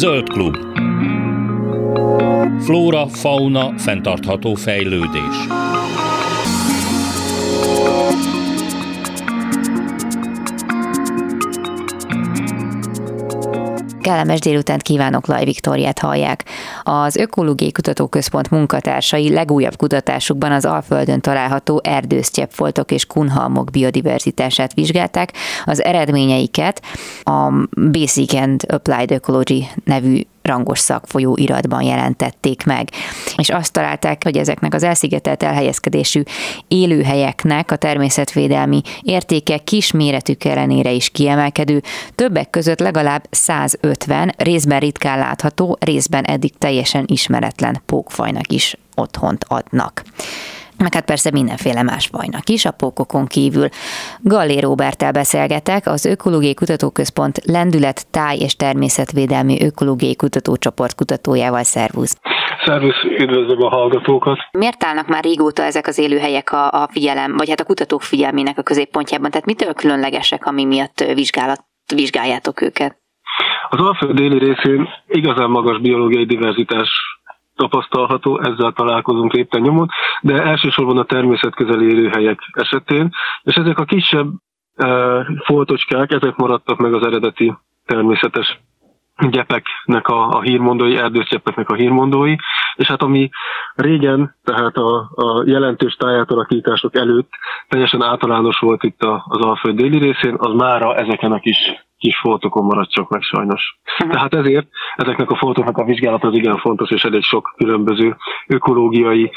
Zöld klub. Flóra, fauna, fenntartható fejlődés. Kellemes délutánt kívánok, Laj Viktoriát hallják. Az Ökológiai Kutatóközpont munkatársai legújabb kutatásukban az Alföldön található erdősztyeppfoltok és kunhalmok biodiverzitását vizsgálták. Az eredményeiket a Basic and Applied Ecology nevű rangos szakfolyó iratban jelentették meg. És azt találták, hogy ezeknek az elszigetelt elhelyezkedésű élőhelyeknek a természetvédelmi értéke kis méretük ellenére is kiemelkedő, többek között legalább 150 részben ritkán látható, részben eddig teljesen ismeretlen pókfajnak is otthont adnak meg hát persze mindenféle más fajnak is, a pókokon kívül. Gallé Róbertel beszélgetek, az Ökológiai Kutatóközpont Lendület, Táj és Természetvédelmi Ökológiai Kutatócsoport kutatójával. Szervusz! Szervusz, üdvözlöm a hallgatókat! Miért állnak már régóta ezek az élőhelyek a, a figyelem, vagy hát a kutatók figyelmének a középpontjában? Tehát mitől különlegesek, ami miatt vizsgálat, vizsgáljátok őket? Az Alföld déli részén igazán magas biológiai diverzitás tapasztalható, ezzel találkozunk éppen nyomon, de elsősorban a természetközeli élőhelyek esetén, és ezek a kisebb e, foltocskák, ezek maradtak meg az eredeti természetes gyepeknek a, a hírmondói, erdősgyepeknek a hírmondói, és hát ami régen, tehát a, a jelentős tájátalakítások előtt teljesen általános volt itt az Alföld déli részén, az mára ezeken a kis kis foltokon maradt csak meg sajnos. Uh-huh. Tehát ezért ezeknek a foltoknak a vizsgálata az igen fontos, és elég sok különböző ökológiai,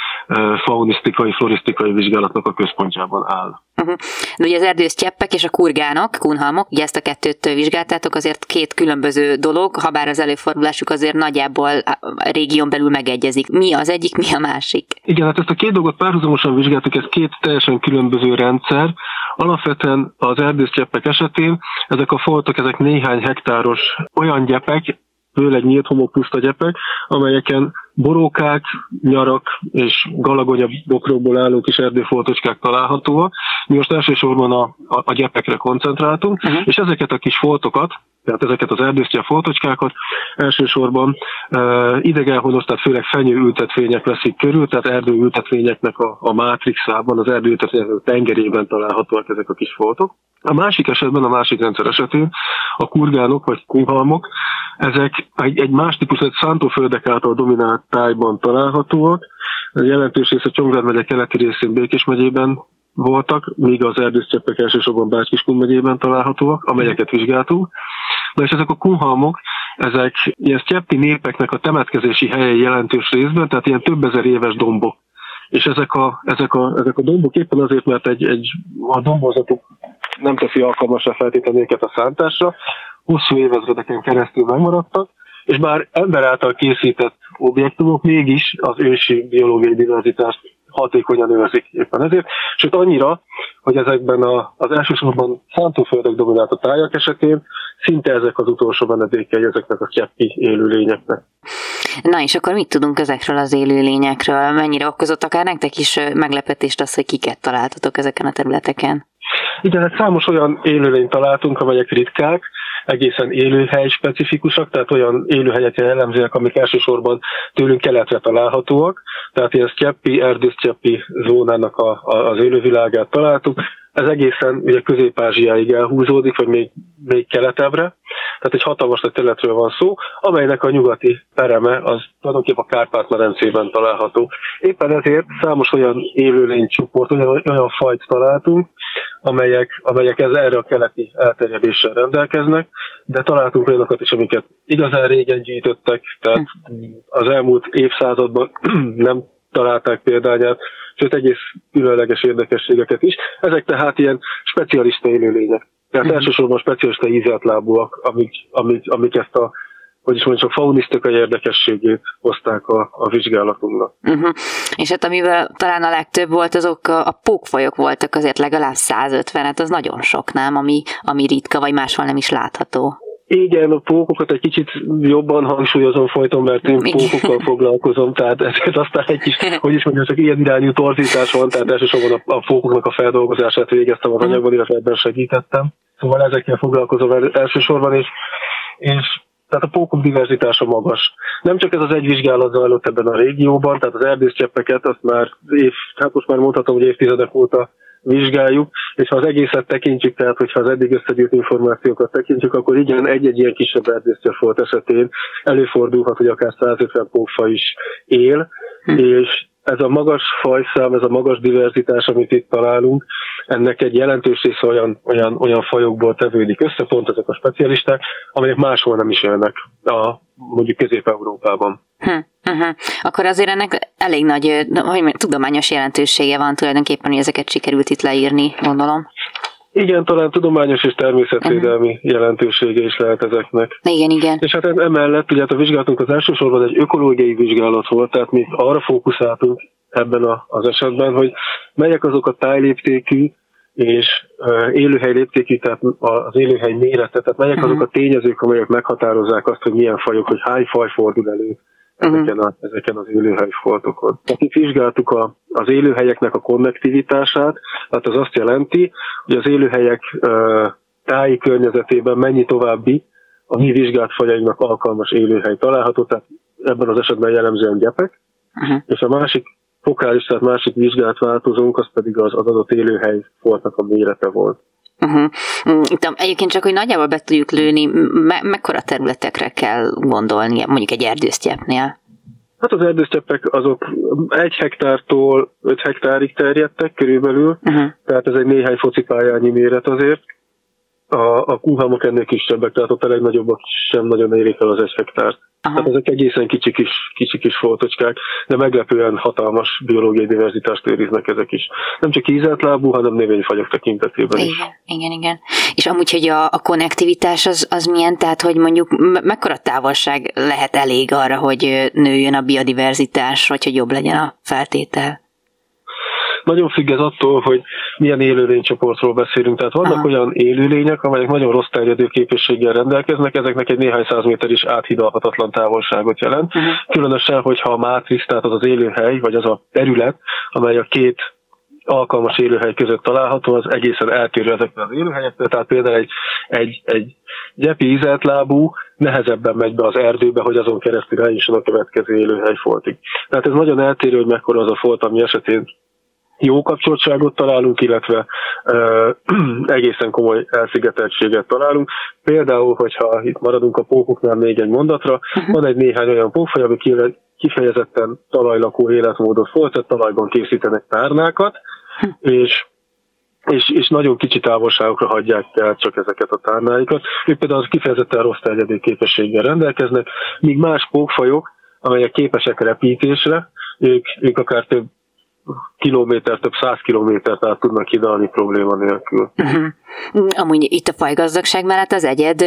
faunisztikai, florisztikai vizsgálatnak a központjában áll. Uh-huh. De ugye az erdős cseppek és a kurgánok, kunhalmok, ugye ezt a kettőt vizsgáltátok, azért két különböző dolog, ha bár az előfordulásuk azért nagyjából a régión belül megegyezik. Mi az egyik, mi a másik? Igen, hát ezt a két dolgot párhuzamosan vizsgáltuk, ez két teljesen különböző rendszer. Alapvetően az erdős cseppek esetén ezek a foltok, ezek néhány hektáros olyan gyepek, főleg nyílt homokpuszta gyepek, amelyeken borókák, nyarak és galagonya bokrokból álló kis erdőfoltocskák találhatóak. Mi most elsősorban a, a, a gyepekre koncentráltunk, uh-huh. és ezeket a kis foltokat, tehát ezeket az erdősztye foltocskákat elsősorban e, idegenhonos, tehát főleg fenyőültetvények veszik körül, tehát erdőültetvényeknek a, a mátrixában, az erdőültetvények tengerében találhatóak ezek a kis foltok. A másik esetben, a másik rendszer esetén a kurgánok vagy kunhalmok, ezek egy, egy más típusú, egy szántóföldek által dominált tájban találhatóak. Jelentős része Csongrád megye keleti részén Békés megyében voltak, míg az erdőszcseppek elsősorban Bács-Kiskun megyében találhatóak, amelyeket vizsgáltunk. Na és ezek a kunhalmok, ezek ilyen sztyeppi népeknek a temetkezési helye jelentős részben, tehát ilyen több ezer éves dombok. És ezek a, ezek a, ezek a dombok éppen azért, mert egy, egy, a dombozatuk nem teszi alkalmasra feltétlenül a szántásra, hosszú évezredeken keresztül megmaradtak, és bár ember által készített objektumok mégis az ősi biológiai diverzitást hatékonyan őrzik éppen ezért, sőt annyira, hogy ezekben a, az elsősorban szántóföldek dominált tájak esetén szinte ezek az utolsó menedékei ezeknek a keppi élőlényeknek. Na és akkor mit tudunk ezekről az élőlényekről? Mennyire okozott akár nektek is meglepetést az, hogy kiket találtatok ezeken a területeken? Igen, hát számos olyan élőlényt találtunk, amelyek ritkák, egészen élőhely specifikusak, tehát olyan élőhelyek jellemzőek, amik elsősorban tőlünk keletre találhatóak, tehát ilyen sztyeppi, erdősztyeppi zónának a, a, az élővilágát találtuk. Ez egészen ugye Közép-Ázsiáig elhúzódik, vagy még, még keletebbre. Tehát egy hatalmas nagy területről van szó, amelynek a nyugati pereme az tulajdonképpen a Kárpát-medencében található. Éppen ezért számos olyan élőlénycsoport, olyan, olyan fajt találtunk, amelyek, amelyek ez erre a keleti elterjedéssel rendelkeznek, de találtunk olyanokat is, amiket igazán régen gyűjtöttek, tehát az elmúlt évszázadban nem találták példányát, sőt egész különleges érdekességeket is. Ezek tehát ilyen specialista élőlények. Tehát uh-huh. elsősorban specialista ízeltlábúak, amik, amik, amik ezt a hogy is mondjam, faunisztikai érdekességét hozták a, a vizsgálatunknak. Uh-huh. És hát amivel talán a legtöbb volt, azok a, a pókfajok voltak azért legalább 150, hát az nagyon sok, nem? Ami, ami ritka, vagy máshol nem is látható. Igen, a pókokat egy kicsit jobban hangsúlyozom folyton, mert én pókokkal foglalkozom, tehát ezért aztán egy kis, hogy is mondjam, csak ilyen irányú torzítás van, tehát elsősorban a, a pókoknak a feldolgozását végeztem az anyagban, illetve ebben segítettem. Szóval ezekkel foglalkozom elsősorban, és, és tehát a pókok diverzitása magas. Nem csak ez az egy vizsgálat zajlott ebben a régióban, tehát az erdőszcseppeket azt már év, hát most már mondhatom, hogy évtizedek óta vizsgáljuk, és ha az egészet tekintjük, tehát hogyha az eddig összegyűjt információkat tekintjük, akkor igen, egy-egy ilyen kisebb erdőszcsepp esetén előfordulhat, hogy akár 150 pókfa is él, hm. és ez a magas fajszám, ez a magas diverzitás, amit itt találunk, ennek egy jelentős része olyan, olyan, olyan fajokból tevődik össze, pont ezek a specialisták, amelyek máshol nem is élnek, a, mondjuk Közép-Európában. Hm, uh-huh. Akkor azért ennek elég nagy tudományos jelentősége van tulajdonképpen, hogy ezeket sikerült itt leírni, gondolom. Igen, talán tudományos és természetvédelmi uh-huh. jelentősége is lehet ezeknek. Igen, igen. És hát emellett, ugye hát a vizsgálatunk az elsősorban egy ökológiai vizsgálat volt, tehát mi arra fókuszáltunk ebben a, az esetben, hogy melyek azok a tájléptékű és élőhely léptékű, tehát az élőhely mérete, tehát melyek uh-huh. azok a tényezők, amelyek meghatározzák azt, hogy milyen fajok, hogy hány faj fordul elő ezeken, a, ezeken az élőhelyfoltokon. Tehát itt vizsgáltuk a, az élőhelyeknek a konnektivitását, tehát az azt jelenti, hogy az élőhelyek uh, táji környezetében mennyi további a mi vizsgált fajainknak alkalmas élőhely található, tehát ebben az esetben jellemzően gyepek, uh-huh. és a másik fokális, tehát másik vizsgált változónk, az pedig az, az adott élőhely foltnak a mérete volt. Uh-huh. Egyébként csak, hogy nagyjából be tudjuk lőni, me- mekkora területekre kell gondolni, mondjuk egy erdősztyepnél? Hát az erdősztyepek azok egy hektártól öt hektárig terjedtek körülbelül, uh-huh. tehát ez egy néhány focipályányi méret azért. A, a kuhamok ennél kisebbek, tehát ott a legnagyobbak sem nagyon érik el az egy hektárt. Aha. Tehát ezek egészen kicsi kis, kicsi kis foltocskák, de meglepően hatalmas biológiai diverzitást őriznek ezek is. Nem csak ízeltlábú, hanem növényfagyok tekintetében is. Igen, igen, igen. És amúgy, hogy a, a konnektivitás az, az milyen, tehát hogy mondjuk mekkora távolság lehet elég arra, hogy nőjön a biodiverzitás, vagy hogy jobb legyen a feltétel? Nagyon függ ez attól, hogy milyen élőlénycsoportról beszélünk. Tehát vannak Aha. olyan élőlények, amelyek nagyon rossz terjedő képességgel rendelkeznek, ezeknek egy néhány száz méter is áthidalhatatlan távolságot jelent. Uh-huh. Különösen, hogyha a mátrix, tehát az az élőhely, vagy az a terület, amely a két alkalmas élőhely között található, az egészen eltérő ezekben az élőhelyektől, tehát például egy, egy, egy gyepi ízeltlábú nehezebben megy be az erdőbe, hogy azon keresztül eljusson a következő élőhely foltig. Tehát ez nagyon eltérő, hogy mekkora az a folt, ami esetén jó kapcsoltságot találunk, illetve uh, egészen komoly elszigeteltséget találunk. Például, hogyha itt maradunk a pókoknál még egy mondatra, uh-huh. van egy néhány olyan pókfaj, ami kifejezetten talajlakó életmódot folytat, talajban készítenek tárnákat, uh-huh. és és, és nagyon kicsi távolságokra hagyják el csak ezeket a tárnáikat. Ők például az kifejezetten rossz terjedő képességgel rendelkeznek, míg más pókfajok, amelyek képesek repítésre, ők, ők akár több kilométer, több száz kilométert át tudnak hidalni probléma nélkül. Uh-huh. Amúgy itt a fajgazdagság mellett az egyed,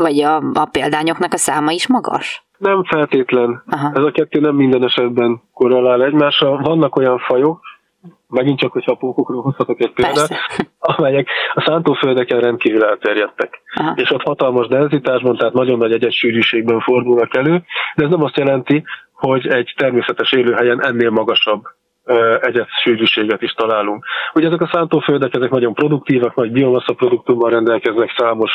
vagy a, a példányoknak a száma is magas? Nem feltétlen. Aha. Ez a kettő nem minden esetben korrelál egymással. Vannak olyan fajok, megint csak, hogyha a pókokról hozhatok egy példát, Persze. amelyek a szántóföldeken rendkívül elterjedtek. Aha. És ott hatalmas denzitásban, tehát nagyon nagy egyes sűrűségben fordulnak elő, de ez nem azt jelenti, hogy egy természetes élőhelyen ennél magasabb egyet sűrűséget is találunk. Ugye ezek a szántóföldek, ezek nagyon produktívak, nagy biomassa produktummal rendelkeznek, számos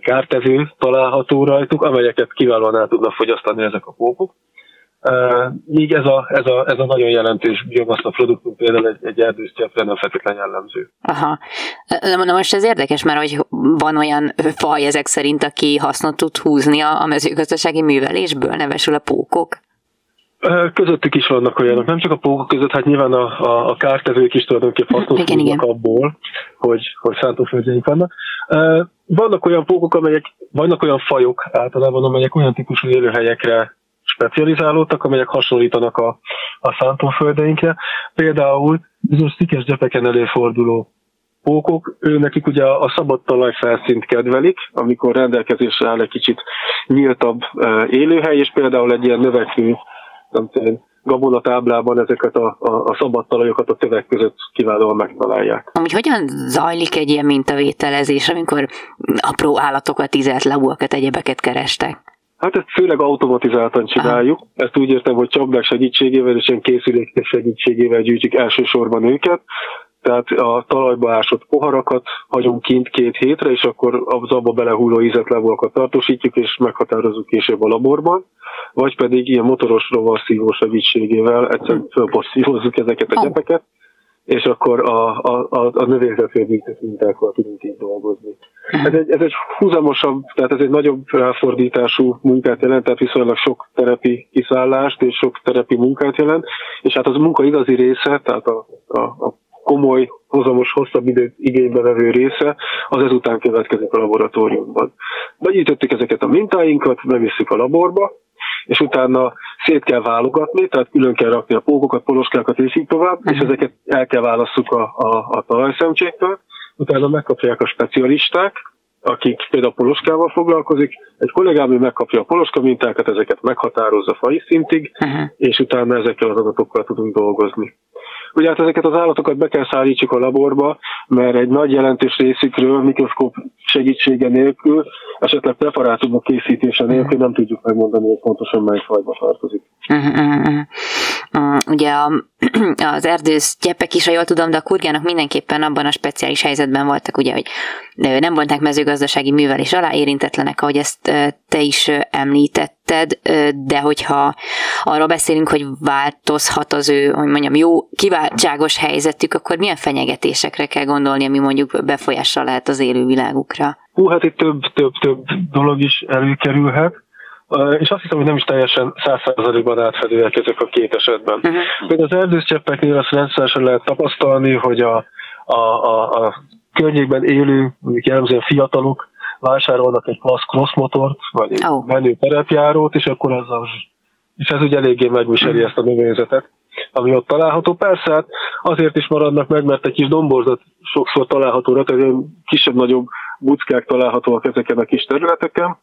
kártevő található rajtuk, amelyeket kiválóan el tudnak fogyasztani ezek a pókok. Míg ez a, ez, a, ez a nagyon jelentős biomassa produktum például egy, egy erdősztyepre nem feltétlenül jellemző. Aha. Na most ez érdekes, mert hogy van olyan faj ezek szerint, aki hasznot tud húzni a, a mezőgazdasági művelésből, nevesül a pókok? Közöttük is vannak olyanok, nem csak a pókok között, hát nyilván a, a, a kártevők is tulajdonképpen hasznosulnak abból, hogy, hogy szántóföldjeink vannak. Vannak olyan pókok, amelyek, vannak olyan fajok általában, amelyek olyan típusú élőhelyekre specializálódtak, amelyek hasonlítanak a, a szántóföldeinkre. Például bizonyos szikes gyepeken előforduló pókok, ő nekik ugye a szabad talajfelszínt kedvelik, amikor rendelkezésre áll egy kicsit nyíltabb élőhely, és például egy ilyen növekvő nem tudom, gabonatáblában ezeket a, a, a szabad talajokat a tövek között kiválóan megtalálják. Amúgy hogyan zajlik egy ilyen mintavételezés, amikor apró állatokat, ízeltlábúakat, egyebeket kerestek? Hát ezt főleg automatizáltan csináljuk. Aha. Ezt úgy értem, hogy csapdák segítségével és ilyen készülékek segítségével gyűjtjük elsősorban őket. Tehát a talajba ásott poharakat hagyunk kint két hétre, és akkor az abba belehulló ízetlábúakat tartósítjuk, és meghatározunk később a laborban, vagy pedig ilyen motoros rovarszívó segítségével egyszerűen fölporszívozzuk ezeket a gyepeket, és akkor a, a, a, a növényzetvédített mintákkal tudunk így dolgozni. Ez egy, ez egy húzamosabb, tehát ez egy nagyobb ráfordítású munkát jelent, tehát viszonylag sok terepi kiszállást és sok terepi munkát jelent, és hát az a munka igazi része, tehát a, a, a komoly, hozamos, hosszabb időt igénybe vevő része, az ezután következik a laboratóriumban. Begyűjtöttük ezeket a mintáinkat, bevisszük a laborba, és utána szét kell válogatni, tehát külön kell rakni a pókokat, poloskákat és így tovább, és mhm. ezeket el kell válasszuk a, a, a talajszemcséktől, utána megkapják a specialisták, akik például poloskával foglalkozik, egy kollégám ő megkapja a poloska mintákat, ezeket meghatározza fai szintig, uh-huh. és utána ezekkel az adatokkal tudunk dolgozni. Ugye hát ezeket az állatokat be kell szállítsuk a laborba, mert egy nagy jelentős részükről mikroszkóp segítsége nélkül, esetleg preparátumok készítése nélkül nem tudjuk megmondani, hogy pontosan melyik fajba tartozik. Uh-huh, uh-huh. Ugye a, az erdősz gyepek is, ha jól tudom, de a kurgának mindenképpen abban a speciális helyzetben voltak, ugye, hogy nem voltak mezőgazdasági művelés alá érintetlenek, ahogy ezt te is említetted, de hogyha arról beszélünk, hogy változhat az ő, hogy mondjam, jó, kiváltságos helyzetük, akkor milyen fenyegetésekre kell gondolni, ami mondjuk befolyással lehet az élővilágukra? Hú, hát itt több, több, több dolog is előkerülhet. És azt hiszem, hogy nem is teljesen százszázalékban átfedőek ezek a két esetben. Uh-huh. Például az erdőszcseppeknél azt rendszeresen lehet tapasztalni, hogy a, a, a, a környékben élő, mondjuk jellemzően fiatalok vásárolnak egy klassz crossmotort, vagy egy oh. menő terepjárót, és akkor ez az, és ez ugye eléggé megviseli ezt a növényzetet, ami ott található. Persze, hát azért is maradnak meg, mert egy kis domborzat sokszor található, tehát kisebb-nagyobb buckák találhatóak ezeken a kis területeken,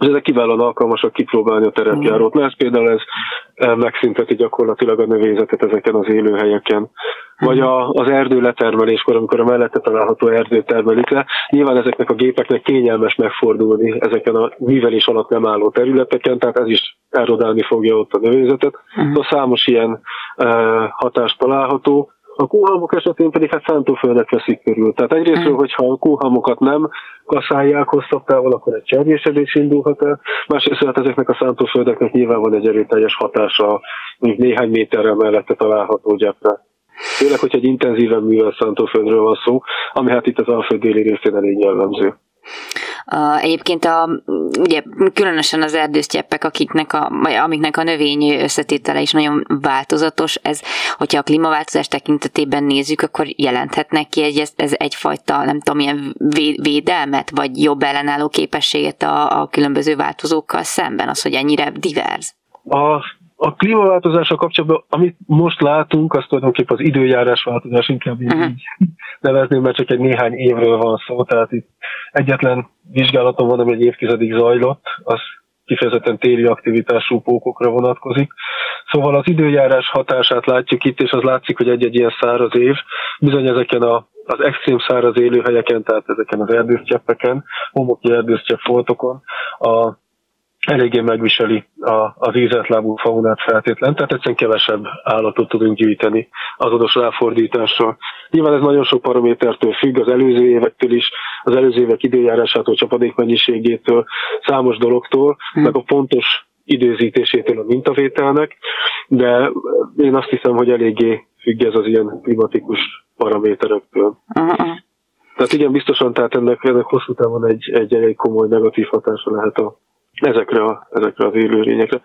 és ezek kiválóan alkalmasak kipróbálni a terepjárót. Mert például ez eh, megszünteti gyakorlatilag a növényzetet ezeken az élőhelyeken. Vagy a, az erdő letermeléskor, amikor a mellette található erdő termelik le, nyilván ezeknek a gépeknek kényelmes megfordulni ezeken a művelés alatt nem álló területeken, tehát ez is erodálni fogja ott a növényzetet. Uh-huh. Szóval számos ilyen uh, hatást található. A kóhalmok esetén pedig hát szántóföldet veszik körül. Tehát egyrésztről, hmm. hogyha a kóhalmokat nem kaszálják hosszabb távol, akkor egy cserjésedés indulhat el. Másrészt hát ezeknek a szántóföldeknek nyilván van egy erőteljes hatása, még néhány méterre mellette található gyepre. Főleg, hogy egy intenzíven művel szántóföldről van szó, ami hát itt az Alföld déli részén elég jellemző. Egyébként a, ugye különösen az erdősztyeppek, akiknek a, amiknek a növény összetétele is nagyon változatos, ez, hogyha a klímaváltozás tekintetében nézzük, akkor jelenthetnek ki egy, ez, ez egyfajta, nem tudom, ilyen védelmet, vagy jobb ellenálló képességet a, a különböző változókkal szemben, az, hogy ennyire divers? A a klímaváltozással kapcsolatban, amit most látunk, az tulajdonképpen az időjárás változás, inkább így, uh-huh. nevezném, mert csak egy néhány évről van szó, tehát itt egyetlen vizsgálatom van, ami egy évtizedig zajlott, az kifejezetten téli aktivitású pókokra vonatkozik. Szóval az időjárás hatását látjuk itt, és az látszik, hogy egy-egy ilyen száraz év bizony ezeken a, az extrém száraz élőhelyeken, tehát ezeken az erdőszcseppeken, homoki erdőszcsepp foltokon, a eléggé megviseli a, az ízeltlábú faunát feltétlen, tehát egyszerűen kevesebb állatot tudunk gyűjteni azonos ráfordítással. Nyilván ez nagyon sok paramétertől függ, az előző évektől is, az előző évek időjárásától, csapadékmennyiségétől, számos dologtól, hmm. meg a pontos időzítésétől a mintavételnek, de én azt hiszem, hogy eléggé függ ez az ilyen klimatikus paraméterektől. Uh-huh. Tehát igen, biztosan, tehát ennek, ennek hosszú távon egy, egy elég komoly negatív hatása lehet a ezekre, a, ezekre az élőlényekre.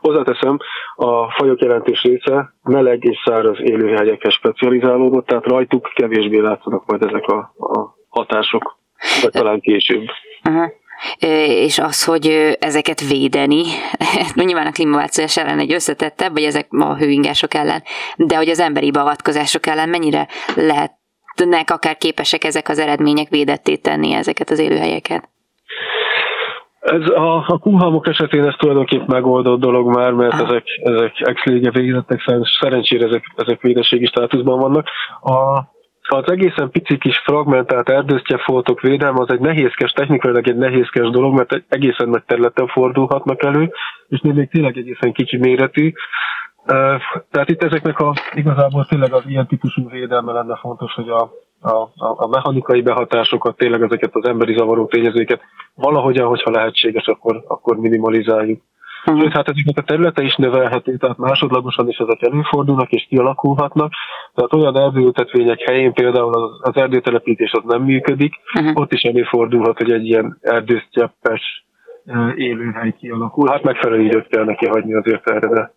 Hozzáteszem, a fajok jelentős része meleg és száraz élőhelyekhez specializálódott, tehát rajtuk kevésbé látszanak majd ezek a, a hatások, vagy talán később. Uh-huh és az, hogy ezeket védeni, nyilván a klímaváltozás ellen egy összetettebb, vagy ezek a hőingások ellen, de hogy az emberi beavatkozások ellen mennyire lehetnek akár képesek ezek az eredmények védetté tenni ezeket az élőhelyeket? Ez a, a kuhalmok esetén ez tulajdonképpen megoldott dolog már, mert ah. ezek, ezek ex-lége védettek, szerencsére ezek, ezek védettségi státuszban vannak. A, az egészen pici kis fragmentált erdősztyefoltok védelme az egy nehézkes, technikailag egy nehézkes dolog, mert egy egészen nagy területen fordulhatnak elő, és még tényleg egészen kicsi méretű. Tehát itt ezeknek a, igazából tényleg az ilyen típusú védelme lenne fontos, hogy a, a, a mechanikai behatásokat, tényleg ezeket az emberi zavaró tényezőket valahogyan, hogyha lehetséges, akkor, akkor minimalizáljuk. Uh-huh. Sőt, hát ezeknek a területe is növelhető, tehát másodlagosan is ezek előfordulnak és kialakulhatnak. Tehát olyan erdőültetvények helyén például az, az erdőtelepítés az nem működik, uh-huh. ott is előfordulhat, hogy egy ilyen erdősztyeppes élőhely kialakul. Hát megfelelő időt kell neki hagyni azért erre, de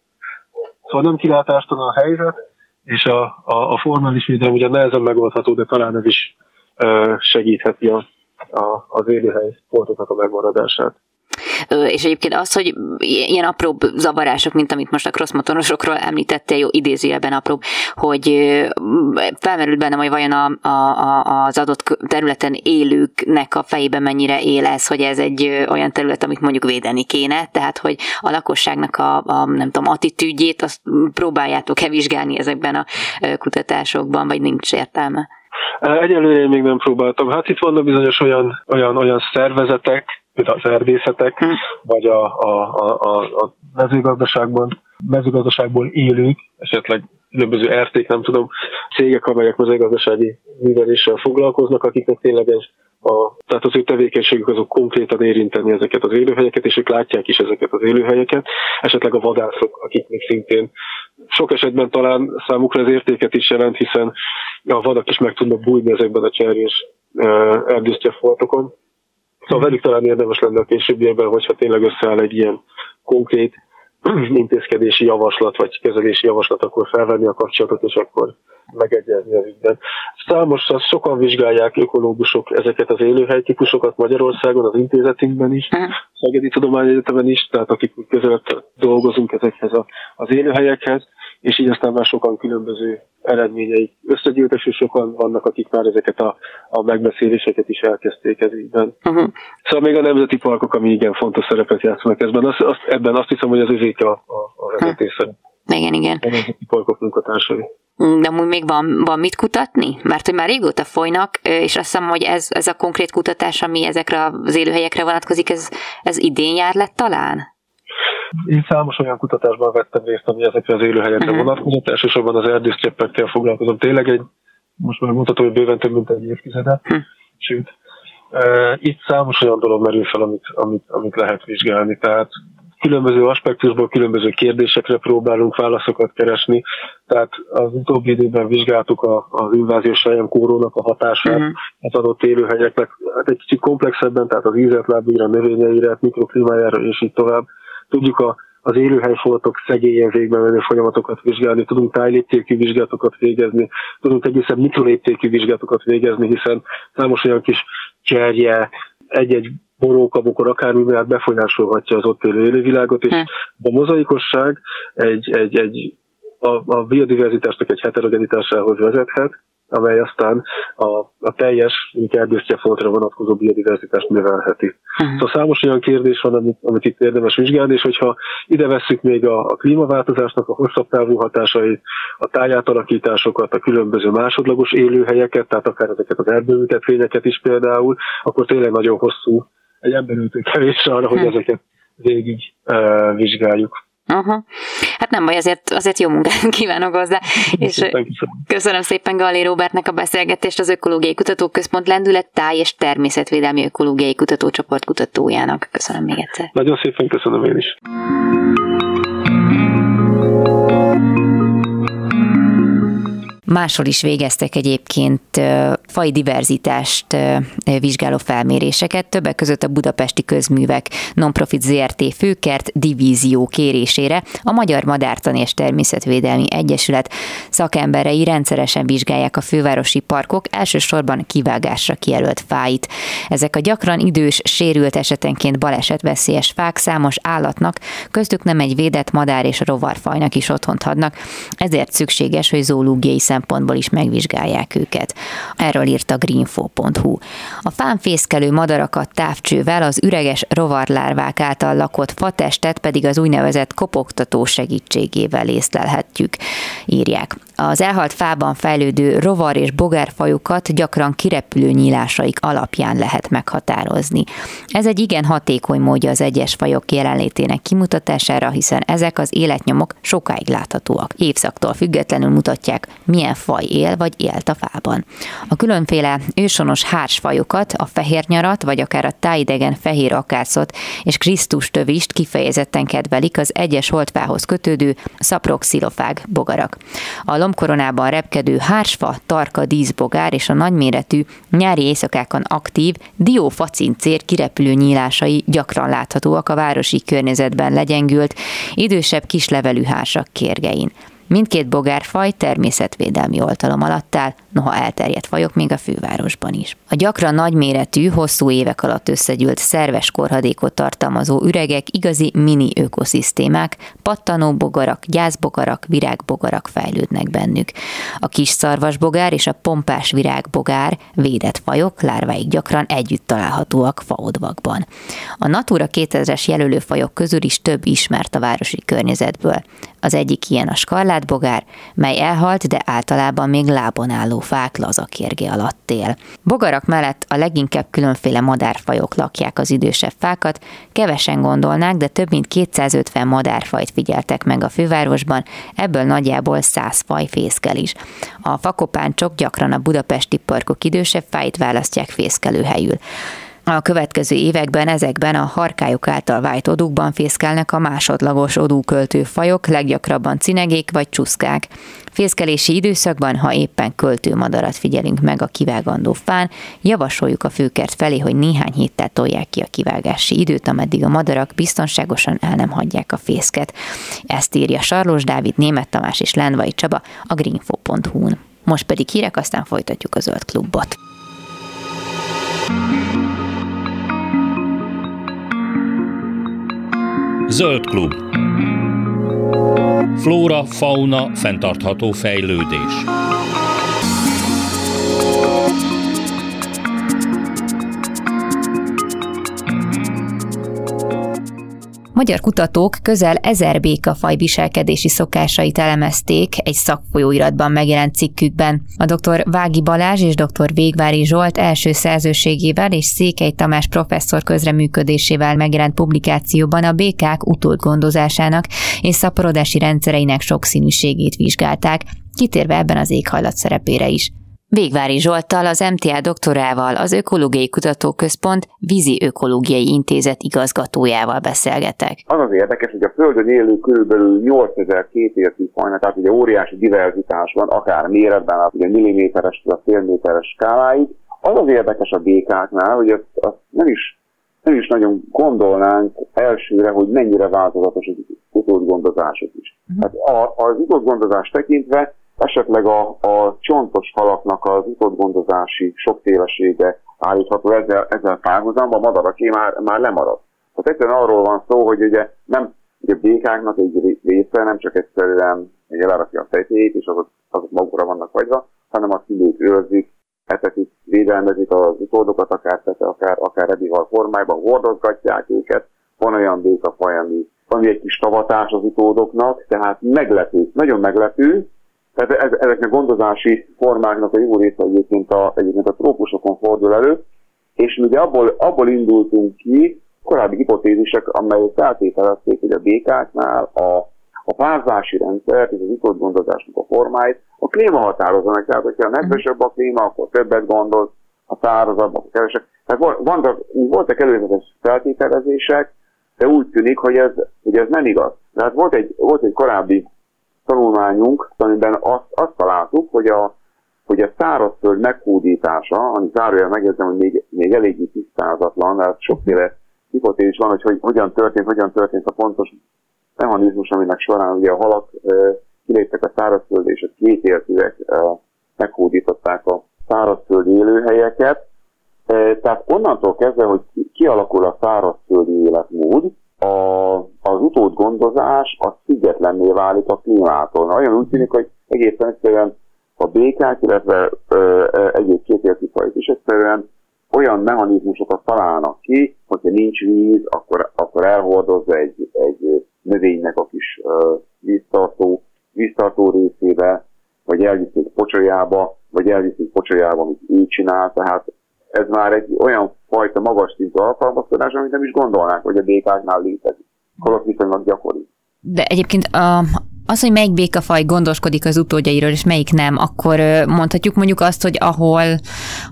Szóval nem kilátástalan a helyzet, és a, a, a formális védelem ugye nehezen megoldható, de talán ez is segítheti a, a, az élőhely sportoknak a megmaradását. És egyébként az, hogy ilyen apróbb zavarások, mint amit most a crossmotorosokról említettél, jó idézőjelben apróbb, hogy felmerült benne, hogy vajon a, a, az adott területen élőknek a fejében mennyire él ez, hogy ez egy olyan terület, amit mondjuk védeni kéne, tehát hogy a lakosságnak a, a nem tudom, attitűdjét, azt próbáljátok-e vizsgálni ezekben a kutatásokban, vagy nincs értelme? Egyelőre én még nem próbáltam. Hát itt vannak bizonyos olyan, olyan, olyan szervezetek, mint az erdészetek, hm. vagy a, a, a, a mezőgazdaságban, mezőgazdaságból élők, esetleg különböző erték, nem tudom, cégek, amelyek mezőgazdasági műveléssel foglalkoznak, akiknek tényleg ez a, tehát az ő tevékenységük azok konkrétan érinteni ezeket az élőhelyeket, és ők látják is ezeket az élőhelyeket, esetleg a vadászok, akik még szintén sok esetben talán számukra az értéket is jelent, hiszen a vadak is meg tudnak bújni ezekben a cserjés erdősztyefoltokon. Szóval velük talán érdemes lenne a későbbiekben, hogyha tényleg összeáll egy ilyen konkrét intézkedési javaslat, vagy kezelési javaslat, akkor felvenni a kapcsolatot, és akkor megegyezni az ügyben. Számos, az sokan vizsgálják ökológusok ezeket az élőhelytípusokat Magyarországon, az intézetünkben is, Szegedi Tudományegyetemen is, tehát akik között dolgozunk ezekhez a, az élőhelyekhez, és így aztán már sokan különböző eredményei összegyűltek, és sokan vannak, akik már ezeket a, a megbeszéléseket is elkezdték ez ígyben. Uh-huh. Szóval még a nemzeti parkok, ami igen fontos szerepet játszanak ebben, azt, azt, ebben azt hiszem, hogy az övék a, a, a vezetés uh-huh. Igen, igen. A nemzeti parkok munkatársai. De amúgy még van, van mit kutatni? Mert hogy már régóta folynak, és azt hiszem, hogy ez, ez a konkrét kutatás, ami ezekre az élőhelyekre vonatkozik, ez, ez idén jár lett talán? Én számos olyan kutatásban vettem részt, ami ezekre az élőhelyekre uh-huh. vonatkozott, elsősorban az erdőszcseppekkel foglalkozom. Tényleg egy, most már mondhatom, hogy bőven több mint egy évtizede, uh-huh. sőt, uh, itt számos olyan dolog merül fel, amit, amit, amit lehet vizsgálni. Tehát különböző aspektusból különböző kérdésekre próbálunk válaszokat keresni. Tehát az utóbbi időben vizsgáltuk a, az inváziós kórónak a hatását uh-huh. az adott élőhelyeknek, hát egy kicsit komplexebben, tehát az ízetlábúra, növényeire, mikroklímájára és így tovább. Tudjuk a, az élőhelyfoltok szegélyen végben menő folyamatokat vizsgálni, tudunk tájléptékű vizsgálatokat végezni, tudunk egészen mikroléptékű vizsgálatokat végezni, hiszen számos olyan kis cserje, egy-egy borókabokor akármi miatt befolyásolhatja az ott élő élővilágot, és hm. a mozaikosság egy, egy, egy a, a biodiverzitásnak egy heterogenitásához vezethet, amely aztán a, a teljes erdősztyefoltra vonatkozó biodiverzitást növelheti. Uh-huh. Szóval számos olyan kérdés van, amit, amit itt érdemes vizsgálni, és hogyha ide vesszük még a, a klímaváltozásnak a hosszabb távú hatásait, a tájátalakításokat, a különböző másodlagos élőhelyeket, tehát akár ezeket az erdőültetvényeket is például, akkor tényleg nagyon hosszú egy emberültő kevés arra, hogy uh-huh. ezeket végig uh, vizsgáljuk. Aha. Hát nem baj, azért, azért jó munkát kívánok hozzá. És köszönöm szépen Galli Robertnek a beszélgetést az Ökológiai Kutatóközpont lendület táj és természetvédelmi ökológiai kutatócsoport kutatójának. Köszönöm még egyszer. Nagyon szépen köszönöm én is. Máshol is végeztek egyébként faj diverzitást vizsgáló felméréseket, többek között a Budapesti Közművek Nonprofit ZRT főkert divízió kérésére a Magyar Madártani és Természetvédelmi Egyesület szakemberei rendszeresen vizsgálják a fővárosi parkok elsősorban kivágásra kijelölt fáit. Ezek a gyakran idős, sérült esetenként balesetveszélyes fák számos állatnak, köztük nem egy védett madár és rovarfajnak is otthont adnak, ezért szükséges, hogy zoológiai szempontból szempontból is megvizsgálják őket. Erről írt a greenfo.hu. A fánfészkelő madarakat távcsővel az üreges rovarlárvák által lakott fatestet pedig az úgynevezett kopogtató segítségével észlelhetjük, írják. Az elhalt fában fejlődő rovar és bogárfajukat gyakran kirepülő nyílásaik alapján lehet meghatározni. Ez egy igen hatékony módja az egyes fajok jelenlétének kimutatására, hiszen ezek az életnyomok sokáig láthatóak. Évszaktól függetlenül mutatják, milyen faj él vagy élt a fában. A különféle ősonos hársfajokat, a fehér nyarat, vagy akár a tájidegen fehér akárszot és Krisztus tövist kifejezetten kedvelik az egyes holtfához kötődő szaproxilofág bogarak. A lombkoronában repkedő hársfa, tarka díszbogár és a nagyméretű, nyári éjszakákon aktív diófacincér kirepülő nyílásai gyakran láthatóak a városi környezetben legyengült, idősebb kislevelű hársak kérgein. Mindkét bogárfaj természetvédelmi oltalom alatt áll, noha elterjedt fajok még a fővárosban is. A gyakran nagyméretű, hosszú évek alatt összegyűlt szerves korhadékot tartalmazó üregek igazi mini ökoszisztémák, pattanó bogarak, gyászbogarak, virágbogarak fejlődnek bennük. A kis szarvasbogár és a pompás virágbogár védett fajok, lárváik gyakran együtt találhatóak faodvakban. A Natura 2000-es jelölőfajok közül is több ismert a városi környezetből. Az egyik ilyen a skarlátbogár, mely elhalt, de általában még lábon álló fák lazakérge alatt él. Bogarak mellett a leginkább különféle madárfajok lakják az idősebb fákat, kevesen gondolnák, de több mint 250 madárfajt figyeltek meg a fővárosban, ebből nagyjából 100 faj fészkel is. A fakopáncsok gyakran a budapesti parkok idősebb fájt választják fészkelőhelyül. A következő években ezekben a harkályok által vájt odúkban fészkelnek a másodlagos odúköltő fajok, leggyakrabban cinegék vagy csuszkák. Fészkelési időszakban, ha éppen költőmadarat figyelünk meg a kivágandó fán, javasoljuk a főkert felé, hogy néhány héttel tolják ki a kivágási időt, ameddig a madarak biztonságosan el nem hagyják a fészket. Ezt írja Sarlós Dávid, Német Tamás és Lenvai Csaba a greenfo.hu-n. Most pedig hírek, aztán folytatjuk a Zöld Klubot. Zöld klub. Flóra, fauna, fenntartható fejlődés. Magyar kutatók közel ezer békafaj viselkedési szokásait elemezték egy szakfolyóiratban megjelent cikkükben. A dr. Vági Balázs és dr. Végvári Zsolt első szerzőségével és Székely Tamás professzor közreműködésével megjelent publikációban a békák utód gondozásának és szaporodási rendszereinek sokszínűségét vizsgálták, kitérve ebben az éghajlat szerepére is. Végvári Zsolttal, az MTA doktorával, az Ökológiai Kutatóközpont Vízi Ökológiai Intézet igazgatójával beszélgetek. Az az érdekes, hogy a Földön élő körülbelül 8000 kétértű fajnak, tehát ugye óriási diverzitás van, akár méretben, ugye milliméteres, a félméteres skáláig. Az az érdekes a békáknál, hogy azt, azt nem is nem is nagyon gondolnánk elsőre, hogy mennyire változatos az utódgondozások is. Uh-huh. Hát az utódgondozás tekintve esetleg a, a csontos halaknak az utódgondozási sokfélesége állítható ezzel, ezzel párhuzamban, a madaraké már, már lemarad. Tehát egyszerűen arról van szó, hogy ugye nem ugye a békáknak egy része nem csak egyszerűen lerakja a fejtéjét, és azok, azok magukra vannak vagyva, hanem a szülők őrzik, etetik, védelmezik az utódokat, akár tete, akár, akár ebihal formájban, hordozgatják őket. Van olyan békafaj, ami, ami egy kis tavatás az utódoknak, tehát meglepő, nagyon meglepő, tehát ezeknek a gondozási formáknak a jó része egyébként a, egyébként a trópusokon fordul elő, és ugye abból, abból indultunk ki, korábbi hipotézisek, amelyek feltételezték, hogy a békáknál a, a párzási rendszer és az utód gondozásnak a formáit a klíma határozza meg. Tehát, hogyha nedvesebb a klíma, akkor többet gondoz, a szárazabb, akkor kevesebb. Tehát voltak, voltak előzetes feltételezések, de úgy tűnik, hogy ez, hogy ez nem igaz. Tehát volt egy, volt egy korábbi tanulmányunk, amiben azt, azt találtuk, hogy a, hogy a szárazföld meghódítása, ami zárójel megjegyzem, hogy még, még eléggé tisztázatlan, mert sokféle hipotézis van, hogy, hogy hogyan történt, hogyan történt a pontos mechanizmus, aminek során ugye a halak e, kiléptek a szárazföld, és a két értűek e, meghódították a szárazföldi élőhelyeket. E, tehát onnantól kezdve, hogy kialakul a szárazföldi életmód, a, az utódgondozás az függetlenné válik a klímától. Olyan úgy tűnik, hogy egészen egyszerűen a békák, illetve egyéb kétértű fajok is egyszerűen olyan mechanizmusokat találnak ki, hogyha nincs víz, akkor, akkor elhordozza egy, egy növénynek a kis uh, víztartó, víztartó részébe, vagy elviszik pocsolyába, vagy elviszik pocsolyába, amit ő csinál, tehát ez már egy olyan fajta magas szintű alkalmazkodás, amit nem is gondolnánk, hogy a békáknál létezik. Holott viszonylag gyakori. De egyébként a, az, hogy melyik békafaj gondoskodik az utódjairól, és melyik nem, akkor mondhatjuk mondjuk azt, hogy ahol,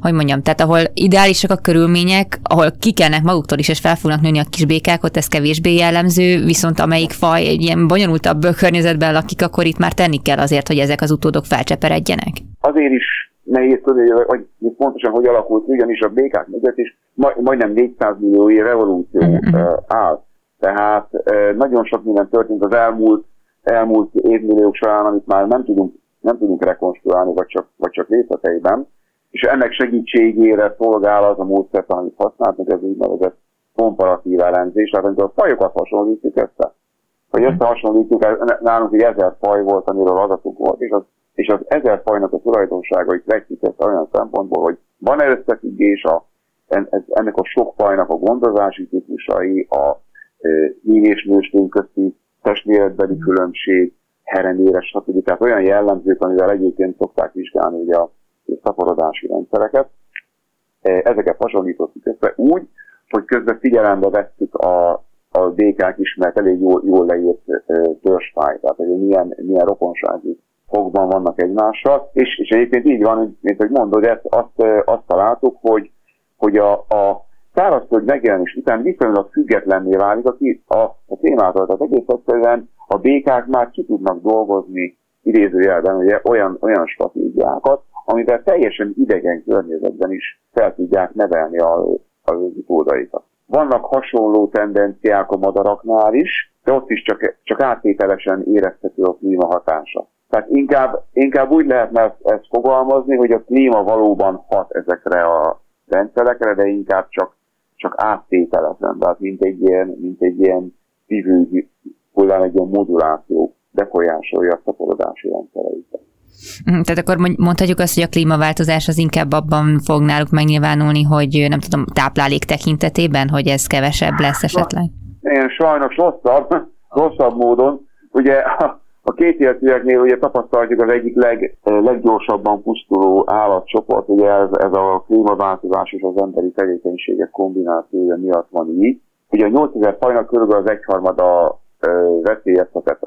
hogy mondjam, tehát ahol ideálisak a körülmények, ahol kikelnek maguktól is, és fel fognak nőni a kis békák, ott ez kevésbé jellemző, viszont amelyik faj egy ilyen bonyolultabb környezetben lakik, akkor itt már tenni kell azért, hogy ezek az utódok felcseperedjenek. Azért is nehéz tudni, hogy pontosan hogy alakult, ugyanis a békák mögött is majdnem 400 millió év evolúció mm-hmm. áll. Tehát nagyon sok minden történt az elmúlt elmúlt évmilliók során, amit már nem tudunk, nem tudunk rekonstruálni, vagy csak, vagy csak részleteiben, és ennek segítségére szolgál az a módszer, amit használtunk, ez úgynevezett komparatív elemzés, tehát amikor a fajokat hasonlítjuk össze, hogy összehasonlítjuk, nálunk egy ezer faj volt, amiről adatunk volt, és az, és az ezer fajnak a tulajdonságait vetjük össze olyan szempontból, hogy van-e összefüggés a, ennek a sok fajnak a gondozási típusai, a e, és nőstény közti testméretbeli különbség, hereméres, stb. Tehát olyan jellemzők, amivel egyébként szokták vizsgálni ugye a szaporodási rendszereket. Ezeket hasonlítottuk össze úgy, hogy közben figyelembe vettük a, a békák ismert elég jól, jól leírt törzsfáj, tehát hogy milyen, milyen rokonsági fogban vannak egymással, és, és egyébként így van, mint hogy mondod, ezt, azt, azt találtuk, hogy, hogy a, a szárazföld megjelenés után viszonylag függetlenné válik a, a, a témától. Tehát egész egyszerűen a békák már ki tudnak dolgozni idézőjelben ugye, olyan, olyan stratégiákat, amivel teljesen idegen környezetben is fel tudják nevelni a, az utódaikat. Vannak hasonló tendenciák a madaraknál is, de ott is csak, csak áttételesen érezhető a klíma hatása. Tehát inkább, inkább úgy lehetne ezt, ezt fogalmazni, hogy a klíma valóban hat ezekre a rendszerekre, de inkább csak csak áttételezem, tehát mint egy ilyen, mint egy ilyen vívő hullám, egy ilyen moduláció befolyásolja a szaporodási rendszereiket. Mhm, tehát akkor mondhatjuk azt, hogy a klímaváltozás az inkább abban fog náluk megnyilvánulni, hogy nem tudom, táplálék tekintetében, hogy ez kevesebb lesz esetleg? Én sajnos rosszabb, rosszabb módon. Ugye a két értőeknél ugye tapasztaljuk az egyik leg, leggyorsabban pusztuló állatcsoport, ugye ez, ez a klímaváltozás és az emberi tevékenységek kombinációja miatt van így. Ugye a 8000 fajnak körülbelül az egyharmada veszélyeztetett,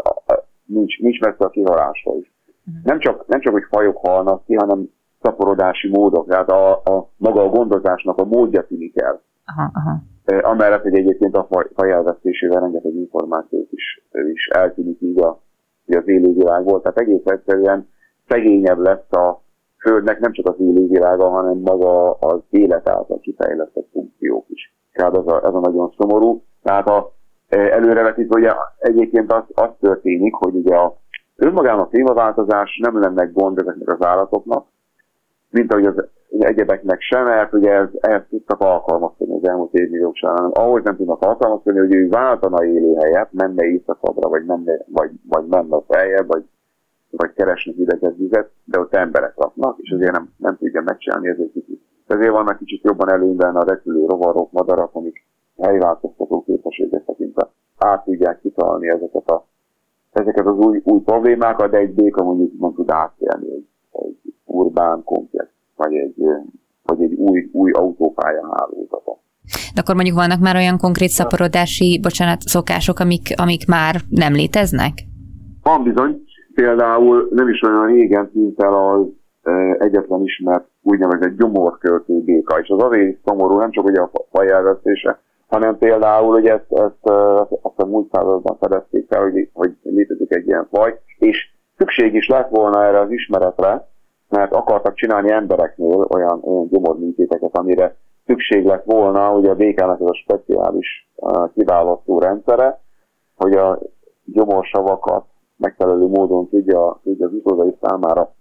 nincs, nincs messze a kihalásra is. Uh-huh. Nem csak, nem csak, hogy fajok halnak ki, hanem szaporodási módok, tehát a, a maga a gondozásnak a módja tűnik el. Aha, aha. Amellett, hogy egyébként a faj, faj elvesztésével rengeteg információt is, is eltűnik így a az élővilágból, tehát egész egyszerűen szegényebb lesz a Földnek nem csak az élővilága, hanem maga az élet által kifejlesztett funkciók is. Tehát ez a, ez a nagyon szomorú. Tehát a, e, előrevetítve ugye egyébként az, az történik, hogy ugye a önmagában a klímaváltozás nem lenne gond ezeknek az állatoknak, mint ahogy az egyebeknek sem, mert ugye ez, ehhez tudtak alkalmazkodni az elmúlt évmilliók során. Ahhoz nem tudnak alkalmazkodni, hogy ő váltana élőhelyet, menne éjszakabbra, vagy menne, vagy, vagy menne feljebb, vagy, vagy keresni hideget vizet, de ott emberek laknak, és azért nem, nem tudja megcsinálni, ezért kicsit. Ezért vannak kicsit jobban előnyben a repülő rovarok, madarak, amik helyváltoztató képességet tekintve át tudják kitalálni ezeket, a, ezeket az új, új problémákat, de egy béka mondjuk nem tud átélni egy, egy urbán komplex vagy egy, vagy egy új, új autópálya hálózata. De akkor mondjuk vannak már olyan konkrét szaporodási, bocsánat, szokások, amik, amik már nem léteznek? Van bizony. Például nem is olyan régen tűnt el az egyetlen ismert úgynevezett gyomorköltő béka, és az azért szomorú, nem csak ugye a faj elvesztése, hanem például, hogy ezt, ezt, ezt a múlt században fedezték fel, hogy, hogy létezik egy ilyen faj, és szükség is lett volna erre az ismeretre, mert akartak csinálni embereknél olyan, olyan gyomorműtéteket, amire szükség lett volna, hogy a békának ez a speciális uh, kiválasztó rendszere, hogy a gyomorsavakat megfelelő módon tudja, tudja az utódai számára